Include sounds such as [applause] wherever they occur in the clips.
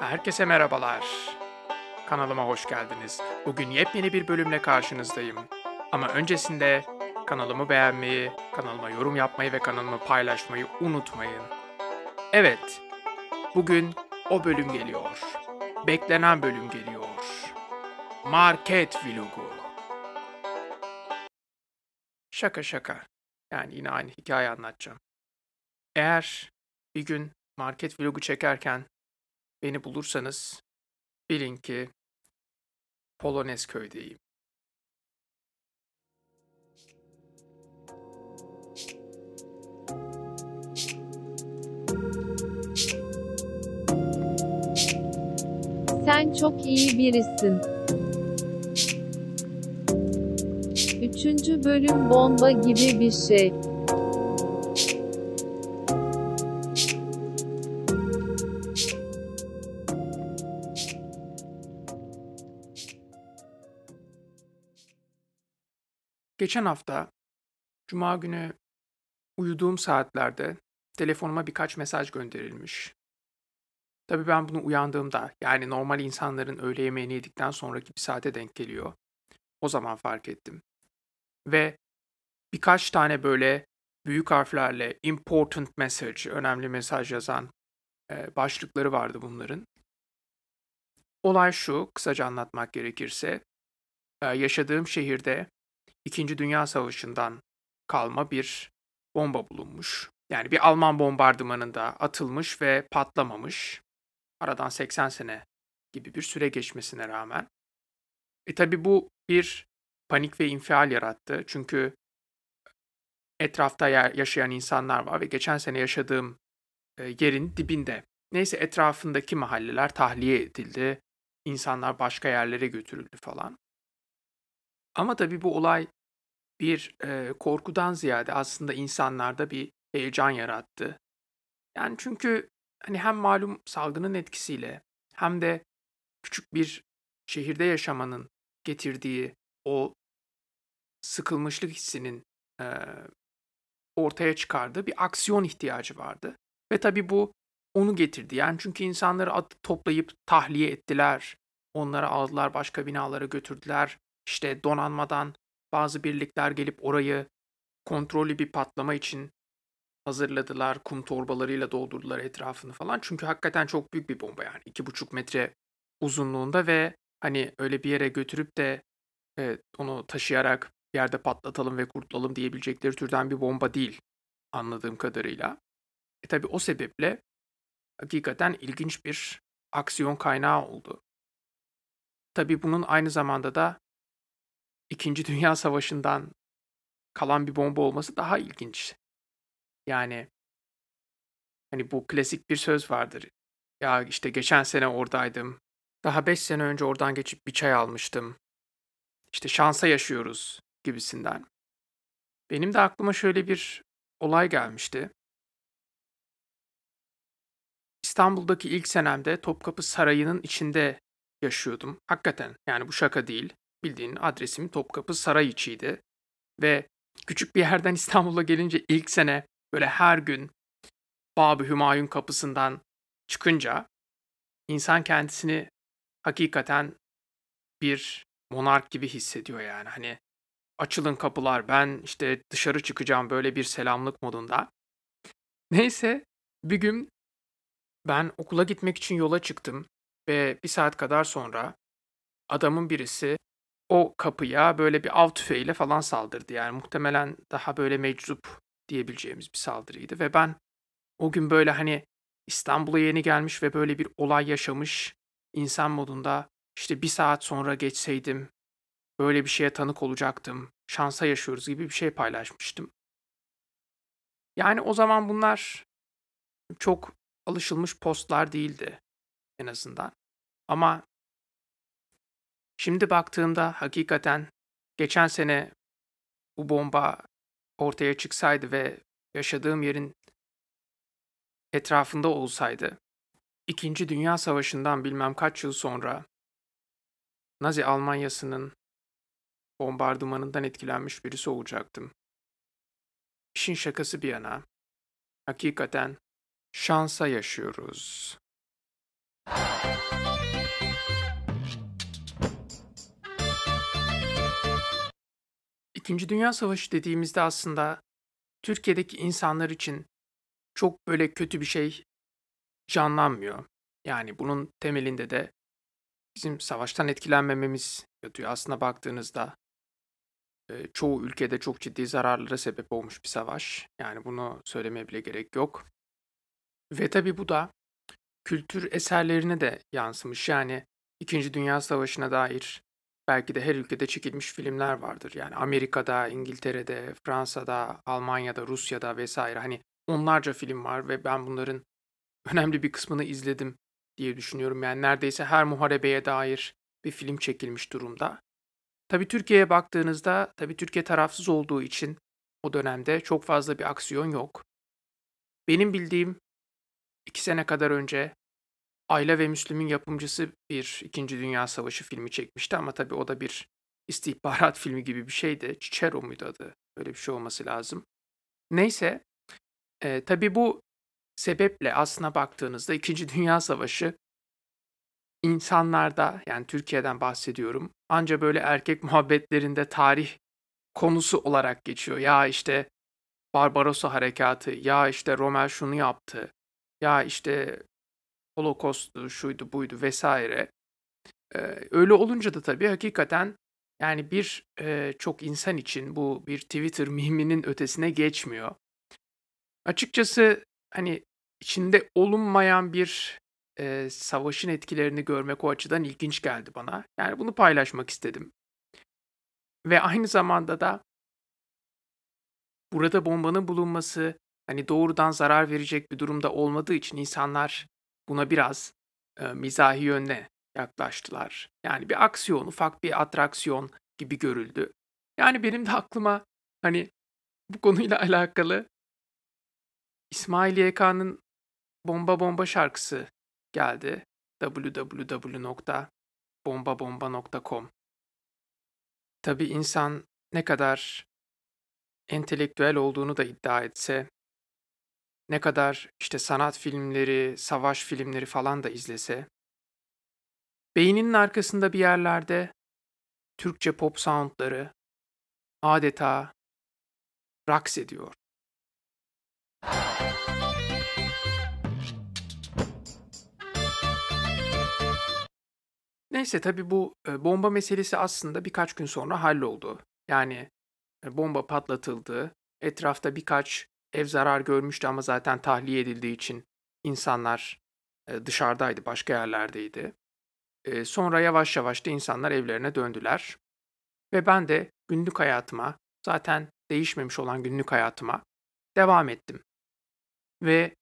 Herkese merhabalar. Kanalıma hoş geldiniz. Bugün yepyeni bir bölümle karşınızdayım. Ama öncesinde kanalımı beğenmeyi, kanalıma yorum yapmayı ve kanalımı paylaşmayı unutmayın. Evet, bugün o bölüm geliyor. Beklenen bölüm geliyor. Market vlogu. Şaka şaka. Yani yine aynı hikaye anlatacağım. Eğer bir gün market vlogu çekerken beni bulursanız bilin ki Polonezköy'deyim. Sen çok iyi birisin. Üçüncü bölüm bomba gibi bir şey. Geçen hafta Cuma günü uyuduğum saatlerde telefonuma birkaç mesaj gönderilmiş. Tabii ben bunu uyandığımda yani normal insanların öğle yemeğini yedikten sonraki bir saate denk geliyor. O zaman fark ettim. Ve birkaç tane böyle büyük harflerle important message, önemli mesaj yazan e, başlıkları vardı bunların. Olay şu, kısaca anlatmak gerekirse, e, yaşadığım şehirde İkinci Dünya Savaşı'ndan kalma bir bomba bulunmuş. Yani bir Alman bombardımanında atılmış ve patlamamış. Aradan 80 sene gibi bir süre geçmesine rağmen. E tabi bu bir panik ve infial yarattı. Çünkü etrafta yaşayan insanlar var ve geçen sene yaşadığım e, yerin dibinde. Neyse etrafındaki mahalleler tahliye edildi. İnsanlar başka yerlere götürüldü falan. Ama tabii bu olay bir, eee, korkudan ziyade aslında insanlarda bir heyecan yarattı. Yani çünkü, hani, hem malum salgının etkisiyle hem de küçük bir şehirde yaşamanın getirdiği o sıkılmışlık hissinin, eee, ortaya çıkardığı bir aksiyon ihtiyacı vardı ve tabii bu onu getirdi. Yani çünkü insanları atıp toplayıp tahliye ettiler. Onları aldılar, başka binalara götürdüler. İşte donanmadan bazı birlikler gelip orayı kontrollü bir patlama için hazırladılar. Kum torbalarıyla doldurdular etrafını falan. Çünkü hakikaten çok büyük bir bomba yani. 2,5 metre uzunluğunda ve hani öyle bir yere götürüp de evet, onu taşıyarak bir yerde patlatalım ve kurtulalım diyebilecekleri türden bir bomba değil anladığım kadarıyla. E tabi o sebeple hakikaten ilginç bir aksiyon kaynağı oldu. Tabi bunun aynı zamanda da İkinci Dünya Savaşı'ndan kalan bir bomba olması daha ilginç. Yani hani bu klasik bir söz vardır. Ya işte geçen sene oradaydım. Daha beş sene önce oradan geçip bir çay almıştım. İşte şansa yaşıyoruz gibisinden. Benim de aklıma şöyle bir olay gelmişti. İstanbul'daki ilk senemde Topkapı Sarayı'nın içinde yaşıyordum. Hakikaten yani bu şaka değil. Bildiğin adresim Topkapı Saray içiydi. Ve küçük bir yerden [laughs] İstanbul'a gelince ilk sene böyle her gün Babı Hümayun kapısından çıkınca insan kendisini hakikaten bir monark gibi hissediyor yani. Hani açılın kapılar ben işte dışarı çıkacağım böyle bir selamlık modunda. Neyse bir gün ben okula gitmek için yola çıktım ve bir saat kadar sonra adamın birisi o kapıya böyle bir av tüfeğiyle falan saldırdı. Yani muhtemelen daha böyle meczup diyebileceğimiz bir saldırıydı ve ben o gün böyle hani İstanbul'a yeni gelmiş ve böyle bir olay yaşamış insan modunda işte bir saat sonra geçseydim böyle bir şeye tanık olacaktım. Şansa yaşıyoruz gibi bir şey paylaşmıştım. Yani o zaman bunlar çok alışılmış postlar değildi en azından. Ama Şimdi baktığımda hakikaten geçen sene bu bomba ortaya çıksaydı ve yaşadığım yerin etrafında olsaydı, İkinci Dünya Savaşı'ndan bilmem kaç yıl sonra Nazi Almanyası'nın bombardımanından etkilenmiş birisi olacaktım. İşin şakası bir yana, hakikaten şansa yaşıyoruz. İkinci Dünya Savaşı dediğimizde aslında Türkiye'deki insanlar için çok böyle kötü bir şey canlanmıyor. Yani bunun temelinde de bizim savaştan etkilenmememiz yatıyor. Aslında baktığınızda e, çoğu ülkede çok ciddi zararlara sebep olmuş bir savaş. Yani bunu söylemeye bile gerek yok. Ve tabii bu da kültür eserlerine de yansımış. Yani İkinci Dünya Savaşı'na dair belki de her ülkede çekilmiş filmler vardır. Yani Amerika'da, İngiltere'de, Fransa'da, Almanya'da, Rusya'da vesaire. Hani onlarca film var ve ben bunların [laughs] önemli bir kısmını izledim diye düşünüyorum. Yani neredeyse her muharebeye dair bir film çekilmiş durumda. Tabii Türkiye'ye baktığınızda, tabii Türkiye tarafsız olduğu için o dönemde çok fazla bir aksiyon yok. Benim bildiğim iki sene kadar önce Ayla ve Müslüm'ün yapımcısı bir İkinci Dünya Savaşı filmi çekmişti ama tabii o da bir istihbarat [laughs] filmi gibi bir şeydi. Cicero muydu adı? Öyle bir şey olması lazım. Neyse, e, tabii bu sebeple aslına baktığınızda İkinci [laughs] Dünya Savaşı insanlarda yani Türkiye'den bahsediyorum anca böyle erkek [laughs] muhabbetlerinde tarih konusu olarak geçiyor. Ya işte Barbarossa harekatı, ya işte Rommel şunu yaptı, ya işte Holocaust'tu, şuydu buydu vesaire. Ee, öyle olunca da tabii hakikaten yani bir e, çok insan için bu bir Twitter [laughs] miminin ötesine geçmiyor. Açıkçası hani içinde olunmayan bir e, savaşın etkilerini görmek o açıdan ilginç geldi bana. Yani bunu paylaşmak istedim. Ve aynı zamanda da burada bombanın bulunması hani doğrudan zarar verecek bir durumda olmadığı için insanlar buna biraz e, mizahi yönle yaklaştılar. Yani bir aksiyon, ufak bir atraksiyon gibi görüldü. Yani benim de aklıma hani bu konuyla [laughs] alakalı İsmail YK'nın Bomba Bomba şarkısı geldi. www.bombabomba.com Tabii insan ne kadar entelektüel olduğunu da iddia etse, ne kadar işte sanat filmleri, savaş filmleri falan da izlese, beyninin arkasında bir yerlerde Türkçe pop soundları adeta raks ediyor. Neyse tabii bu e, bomba meselesi aslında birkaç gün sonra halloldu. Yani e, bomba patlatıldı. Etrafta birkaç ev zarar görmüştü ama zaten tahliye edildiği için insanlar e, dışarıdaydı, başka yerlerdeydi. E, sonra yavaş yavaş da insanlar evlerine döndüler. Ve ben de günlük hayatıma, zaten değişmemiş olan günlük hayatıma devam ettim. Ve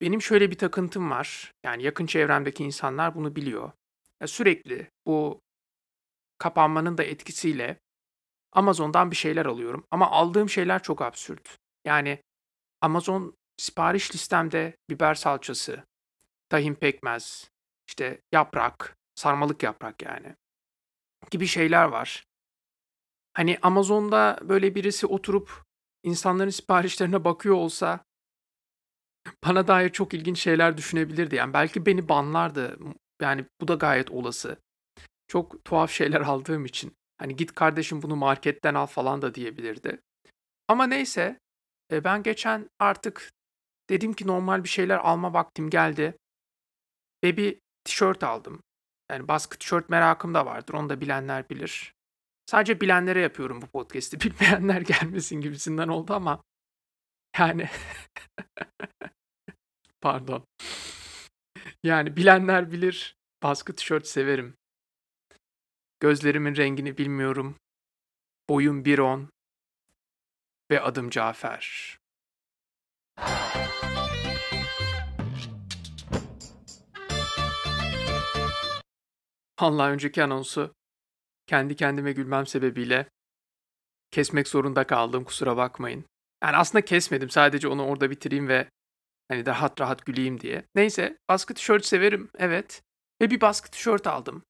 benim şöyle bir takıntım var. Yani yakın çevremdeki insanlar bunu biliyor. Sürekli bu kapanmanın da etkisiyle Amazon'dan bir şeyler alıyorum ama aldığım şeyler çok absürt. Yani Amazon sipariş listemde biber salçası, tahin pekmez, işte yaprak, sarmalık yaprak yani gibi şeyler var. Hani Amazon'da böyle birisi oturup insanların [laughs] siparişlerine bakıyor olsa bana dair çok ilginç şeyler düşünebilirdi. Yani belki beni banlardı. Yani bu da gayet olası. Çok tuhaf şeyler aldığım için. Hani git kardeşim bunu marketten al falan da diyebilirdi. Ama neyse e, ben geçen artık dedim ki normal bir şeyler alma vaktim geldi. Ve bir tişört aldım. Yani baskı tişört merakım da vardır. Onu da bilenler bilir. Sadece bilenlere yapıyorum bu podcast'i. [laughs] Bilmeyenler gelmesin gibisinden oldu ama yani [laughs] pardon. Yani bilenler bilir. Baskı tişört severim. Gözlerimin rengini bilmiyorum. Boyum 1.10 ve adım Cafer. Allah önceki anonsu kendi kendime gülmem sebebiyle kesmek zorunda kaldım kusura bakmayın. Yani aslında kesmedim sadece onu orada bitireyim ve hani rahat rahat güleyim diye. Neyse baskı tişört severim evet ve bir baskı tişört aldım.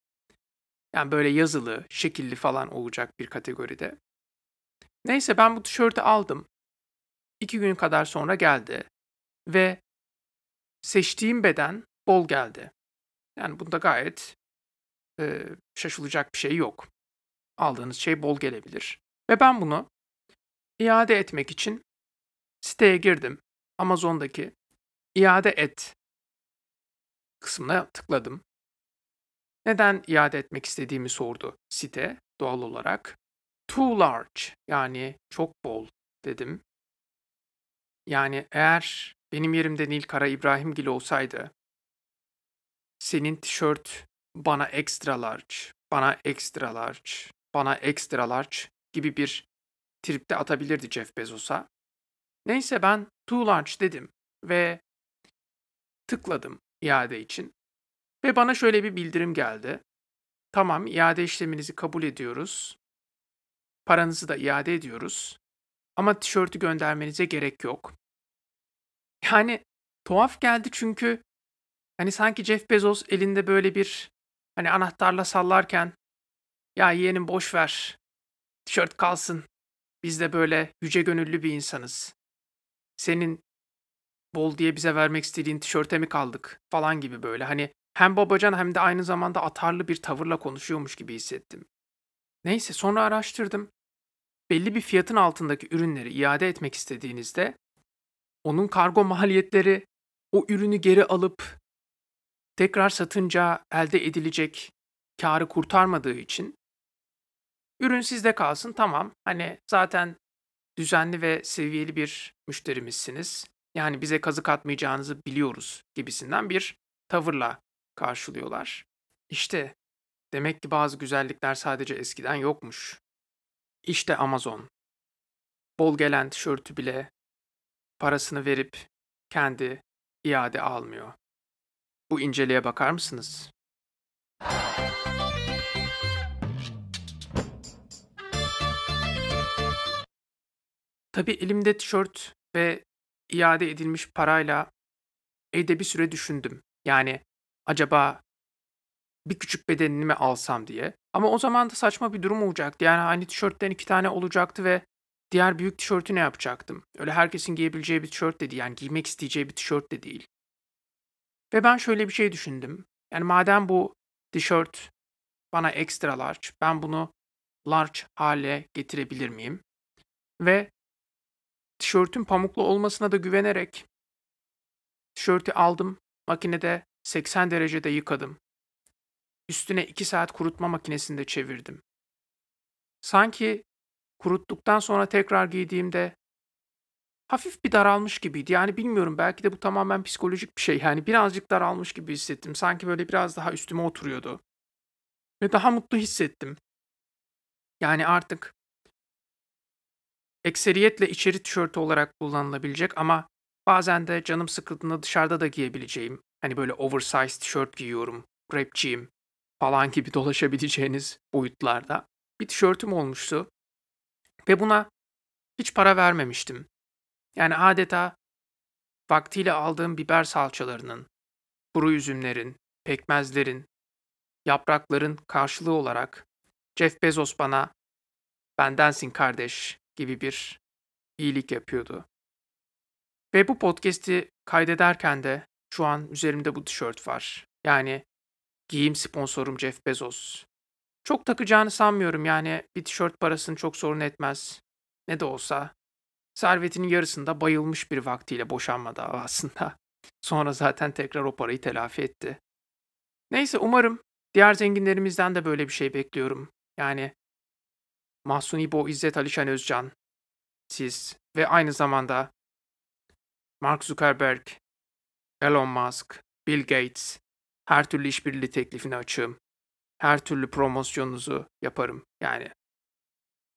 Yani böyle yazılı, şekilli falan olacak bir kategoride. Neyse ben bu tişörtü aldım. İki gün kadar sonra geldi. Ve seçtiğim beden bol geldi. Yani bunda gayet e, şaşılacak bir şey yok. Aldığınız şey bol gelebilir. Ve ben bunu iade etmek için siteye girdim. Amazon'daki iade et kısmına tıkladım. Neden iade etmek istediğimi sordu site doğal olarak. Too large yani çok bol dedim. Yani eğer benim yerimde Nil Kara İbrahimgil olsaydı senin tişört bana extra large, bana extra large, bana extra large gibi bir tripte atabilirdi Jeff Bezos'a. Neyse ben too large dedim ve tıkladım iade için. Ve bana şöyle bir bildirim geldi. Tamam, iade işleminizi kabul ediyoruz. Paranızı da iade ediyoruz. Ama tişörtü göndermenize gerek yok. Yani tuhaf geldi çünkü hani sanki Jeff Bezos elinde böyle bir hani anahtarla sallarken ya yeğenim boş ver. Tişört kalsın. Biz de böyle yüce gönüllü bir insanız. Senin bol diye bize vermek istediğin tişörte mi kaldık falan gibi böyle. Hani hem babacan hem de aynı zamanda atarlı bir tavırla konuşuyormuş gibi hissettim. Neyse sonra araştırdım. Belli bir fiyatın altındaki ürünleri iade etmek istediğinizde onun kargo maliyetleri o ürünü geri alıp tekrar satınca elde edilecek karı kurtarmadığı için ürün sizde kalsın tamam. Hani zaten düzenli ve seviyeli bir müşterimizsiniz. Yani bize kazık atmayacağınızı biliyoruz gibisinden bir tavırla karşılıyorlar. İşte demek ki bazı güzellikler sadece eskiden yokmuş. İşte Amazon. Bol gelen tişörtü bile parasını verip kendi iade almıyor. Bu inceliğe bakar mısınız? Tabii elimde tişört ve iade edilmiş parayla evde bir süre düşündüm. Yani acaba bir küçük bedenini mi alsam diye. Ama o zaman da saçma bir durum olacaktı. Yani aynı tişörtten iki tane olacaktı ve diğer büyük tişörtü ne yapacaktım? Öyle herkesin giyebileceği bir tişört de değil. Yani giymek isteyeceği bir tişört de değil. Ve ben şöyle bir şey düşündüm. Yani madem bu tişört bana ekstra large, ben bunu large hale getirebilir miyim? Ve tişörtün pamuklu olmasına da güvenerek tişörtü aldım, makinede 80 derecede yıkadım. Üstüne 2 saat kurutma makinesinde çevirdim. Sanki kuruttuktan sonra tekrar giydiğimde hafif bir daralmış gibiydi. Yani bilmiyorum belki de bu tamamen psikolojik bir şey. Yani birazcık daralmış gibi hissettim. Sanki böyle biraz daha üstüme oturuyordu. Ve daha mutlu hissettim. Yani artık ekseriyetle içeri tişörtü olarak kullanılabilecek ama bazen de canım sıkıldığında dışarıda da giyebileceğim. Hani böyle oversize tişört giyiyorum, rapçiyim falan gibi [laughs] dolaşabileceğiniz boyutlarda bir tişörtüm olmuştu. Ve buna hiç para vermemiştim. Yani adeta vaktiyle aldığım biber salçalarının, kuru üzümlerin, pekmezlerin, yaprakların karşılığı olarak Jeff Bezos bana bendensin kardeş gibi bir iyilik yapıyordu. Ve bu podcast'i kaydederken de şu an üzerimde bu tişört var. Yani giyim sponsorum Jeff Bezos. Çok takacağını sanmıyorum yani bir tişört parasını çok sorun etmez. Ne de olsa servetinin yarısında bayılmış bir vaktiyle boşanma davasında. [laughs] Sonra zaten tekrar o parayı telafi etti. Neyse umarım diğer zenginlerimizden de böyle bir şey bekliyorum. Yani Mahsun İbo, İzzet Alişan Özcan, siz ve aynı zamanda Mark Zuckerberg, Elon Musk, Bill Gates, her türlü işbirliği teklifini açığım. Her türlü promosyonunuzu yaparım. Yani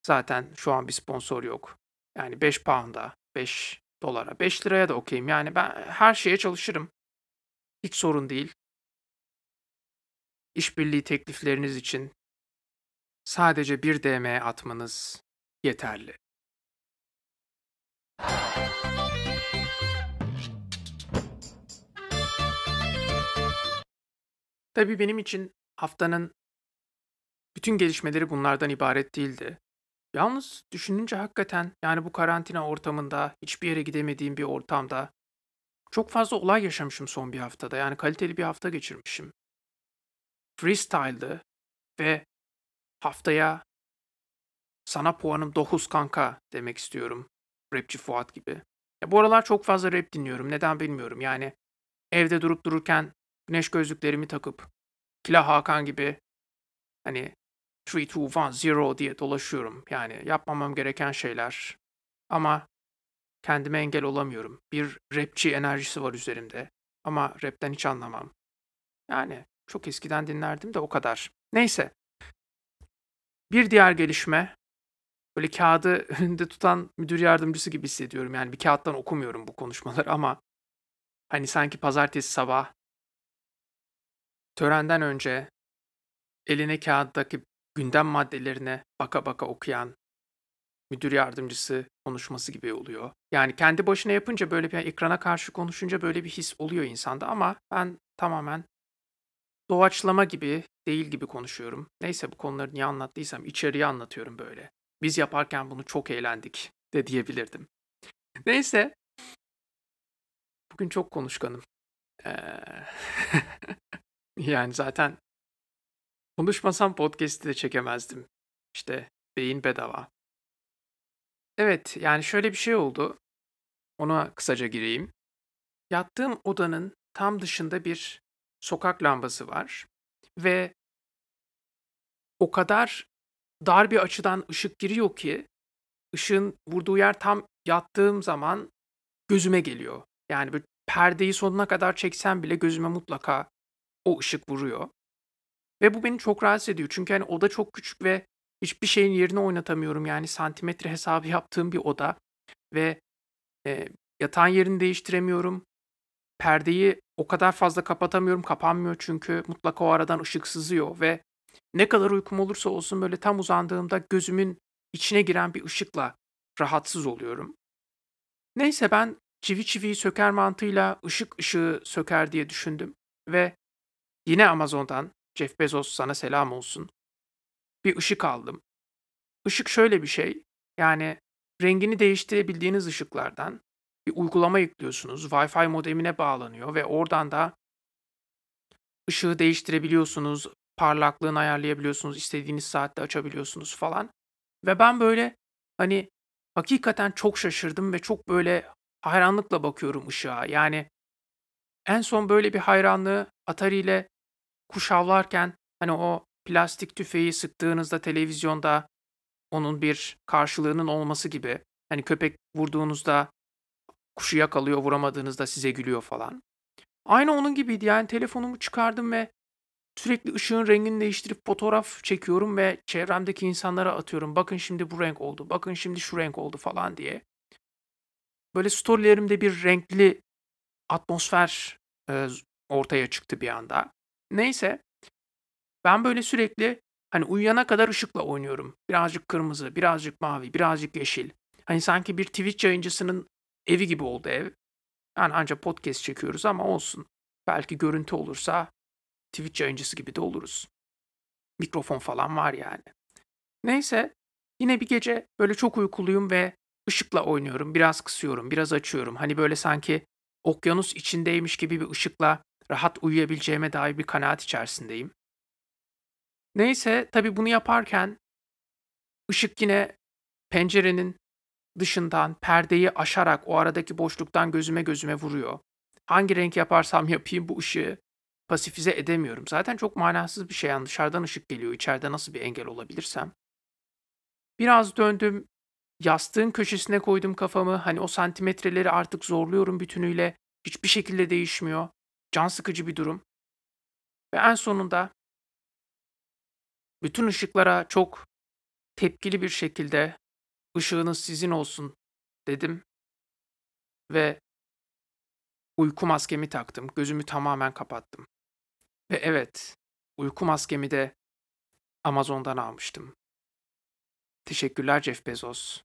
zaten şu an bir sponsor yok. Yani 5 pound'a, 5 dolara, 5 liraya da okeyim. Yani ben her şeye çalışırım. Hiç sorun değil. İşbirliği teklifleriniz için sadece bir DM atmanız yeterli. Tabii benim için haftanın bütün gelişmeleri bunlardan ibaret değildi. Yalnız düşününce hakikaten yani bu karantina ortamında hiçbir yere gidemediğim bir ortamda çok fazla olay yaşamışım son bir haftada. Yani kaliteli bir hafta geçirmişim. Freestyle'dı ve haftaya sana puanım 9 kanka demek istiyorum. Rapçi Fuat gibi. Ya bu aralar çok fazla rap dinliyorum. Neden bilmiyorum. Yani evde durup dururken güneş gözlüklerimi takıp Kila Hakan gibi hani 3, 2, 1, 0 diye dolaşıyorum. Yani yapmamam gereken şeyler. Ama kendime engel olamıyorum. Bir rapçi enerjisi var üzerimde. Ama rapten hiç anlamam. Yani çok eskiden dinlerdim de o kadar. Neyse. Bir diğer gelişme. Böyle kağıdı [laughs] önünde tutan müdür yardımcısı gibi hissediyorum. Yani bir kağıttan okumuyorum bu konuşmaları ama hani sanki pazartesi sabah törenden önce eline kağıttaki gündem maddelerine baka baka okuyan müdür yardımcısı konuşması gibi oluyor. Yani kendi başına yapınca böyle bir ekrana karşı konuşunca böyle bir his oluyor insanda ama ben tamamen doğaçlama gibi değil gibi konuşuyorum. Neyse bu konuları niye anlattıysam içeriye anlatıyorum böyle. Biz yaparken bunu çok eğlendik de diyebilirdim. Neyse. Bugün çok konuşkanım. Ee, [laughs] yani zaten konuşmasam podcast'i de çekemezdim. İşte beyin bedava. Evet, yani şöyle bir şey oldu. Ona kısaca gireyim. Yattığım odanın tam dışında bir sokak lambası var ve o kadar dar bir açıdan ışık giriyor ki ışığın vurduğu yer tam yattığım zaman gözüme geliyor. Yani böyle perdeyi sonuna kadar çeksem bile gözüme mutlaka o ışık vuruyor. Ve bu beni çok rahatsız ediyor. Çünkü hani oda çok küçük ve hiçbir şeyin yerini oynatamıyorum. Yani santimetre hesabı yaptığım bir oda ve e, yatağın yerini değiştiremiyorum. Perdeyi o kadar fazla kapatamıyorum. Kapanmıyor çünkü mutlaka o aradan ışık sızıyor ve ne kadar uykum olursa olsun böyle tam uzandığımda gözümün içine giren bir ışıkla rahatsız oluyorum. Neyse ben çivi çiviyi söker mantığıyla ışık ışığı söker diye düşündüm ve yine Amazon'dan Jeff Bezos sana selam olsun. Bir ışık aldım. Işık şöyle bir şey. Yani rengini değiştirebildiğiniz ışıklardan bir uygulama yüklüyorsunuz. Wi-Fi modemine bağlanıyor ve oradan da ışığı değiştirebiliyorsunuz. Parlaklığını ayarlayabiliyorsunuz. istediğiniz saatte açabiliyorsunuz falan. Ve ben böyle hani hakikaten çok şaşırdım ve çok böyle hayranlıkla bakıyorum ışığa. Yani en son böyle bir hayranlığı Atari ile kuş avlarken hani o plastik tüfeği sıktığınızda televizyonda onun bir karşılığının olması gibi. Hani köpek vurduğunuzda kuşu yakalıyor, vuramadığınızda size gülüyor falan. Aynı onun gibiydi. Yani telefonumu çıkardım ve sürekli ışığın rengini değiştirip fotoğraf çekiyorum ve çevremdeki insanlara atıyorum. Bakın şimdi bu renk oldu, bakın şimdi şu renk oldu falan diye. Böyle storylerimde bir renkli atmosfer e, ortaya çıktı bir anda. Neyse. Ben böyle sürekli hani uyuyana kadar ışıkla oynuyorum. Birazcık kırmızı, birazcık mavi, birazcık yeşil. Hani sanki bir Twitch yayıncısının evi gibi oldu ev. Yani ancak podcast çekiyoruz ama olsun. Belki görüntü olursa Twitch yayıncısı gibi de oluruz. Mikrofon falan var yani. Neyse yine bir gece böyle çok uykuluyum ve ışıkla oynuyorum. Biraz kısıyorum, biraz açıyorum. Hani böyle sanki okyanus içindeymiş gibi bir ışıkla rahat uyuyabileceğime dair bir kanaat içerisindeyim. Neyse tabii bunu yaparken ışık yine pencerenin dışından perdeyi aşarak o aradaki boşluktan gözüme gözüme vuruyor. Hangi renk yaparsam yapayım bu ışığı pasifize edemiyorum. Zaten çok manasız bir şey yani dışarıdan ışık geliyor. İçeride nasıl bir engel olabilirsem. Biraz döndüm. Yastığın köşesine koydum kafamı. Hani o santimetreleri artık zorluyorum bütünüyle. Hiçbir şekilde değişmiyor. Can sıkıcı bir durum. Ve en sonunda bütün ışıklara çok tepkili bir şekilde ışığınız sizin olsun dedim ve uyku maskemi taktım. Gözümü tamamen kapattım. Ve evet, uyku maskemi de Amazon'dan almıştım. Teşekkürler Jeff Bezos.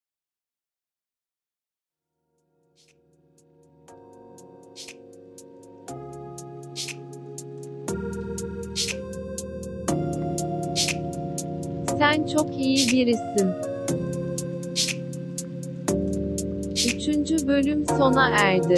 Sen çok iyi birisin. Üçüncü bölüm sona erdi.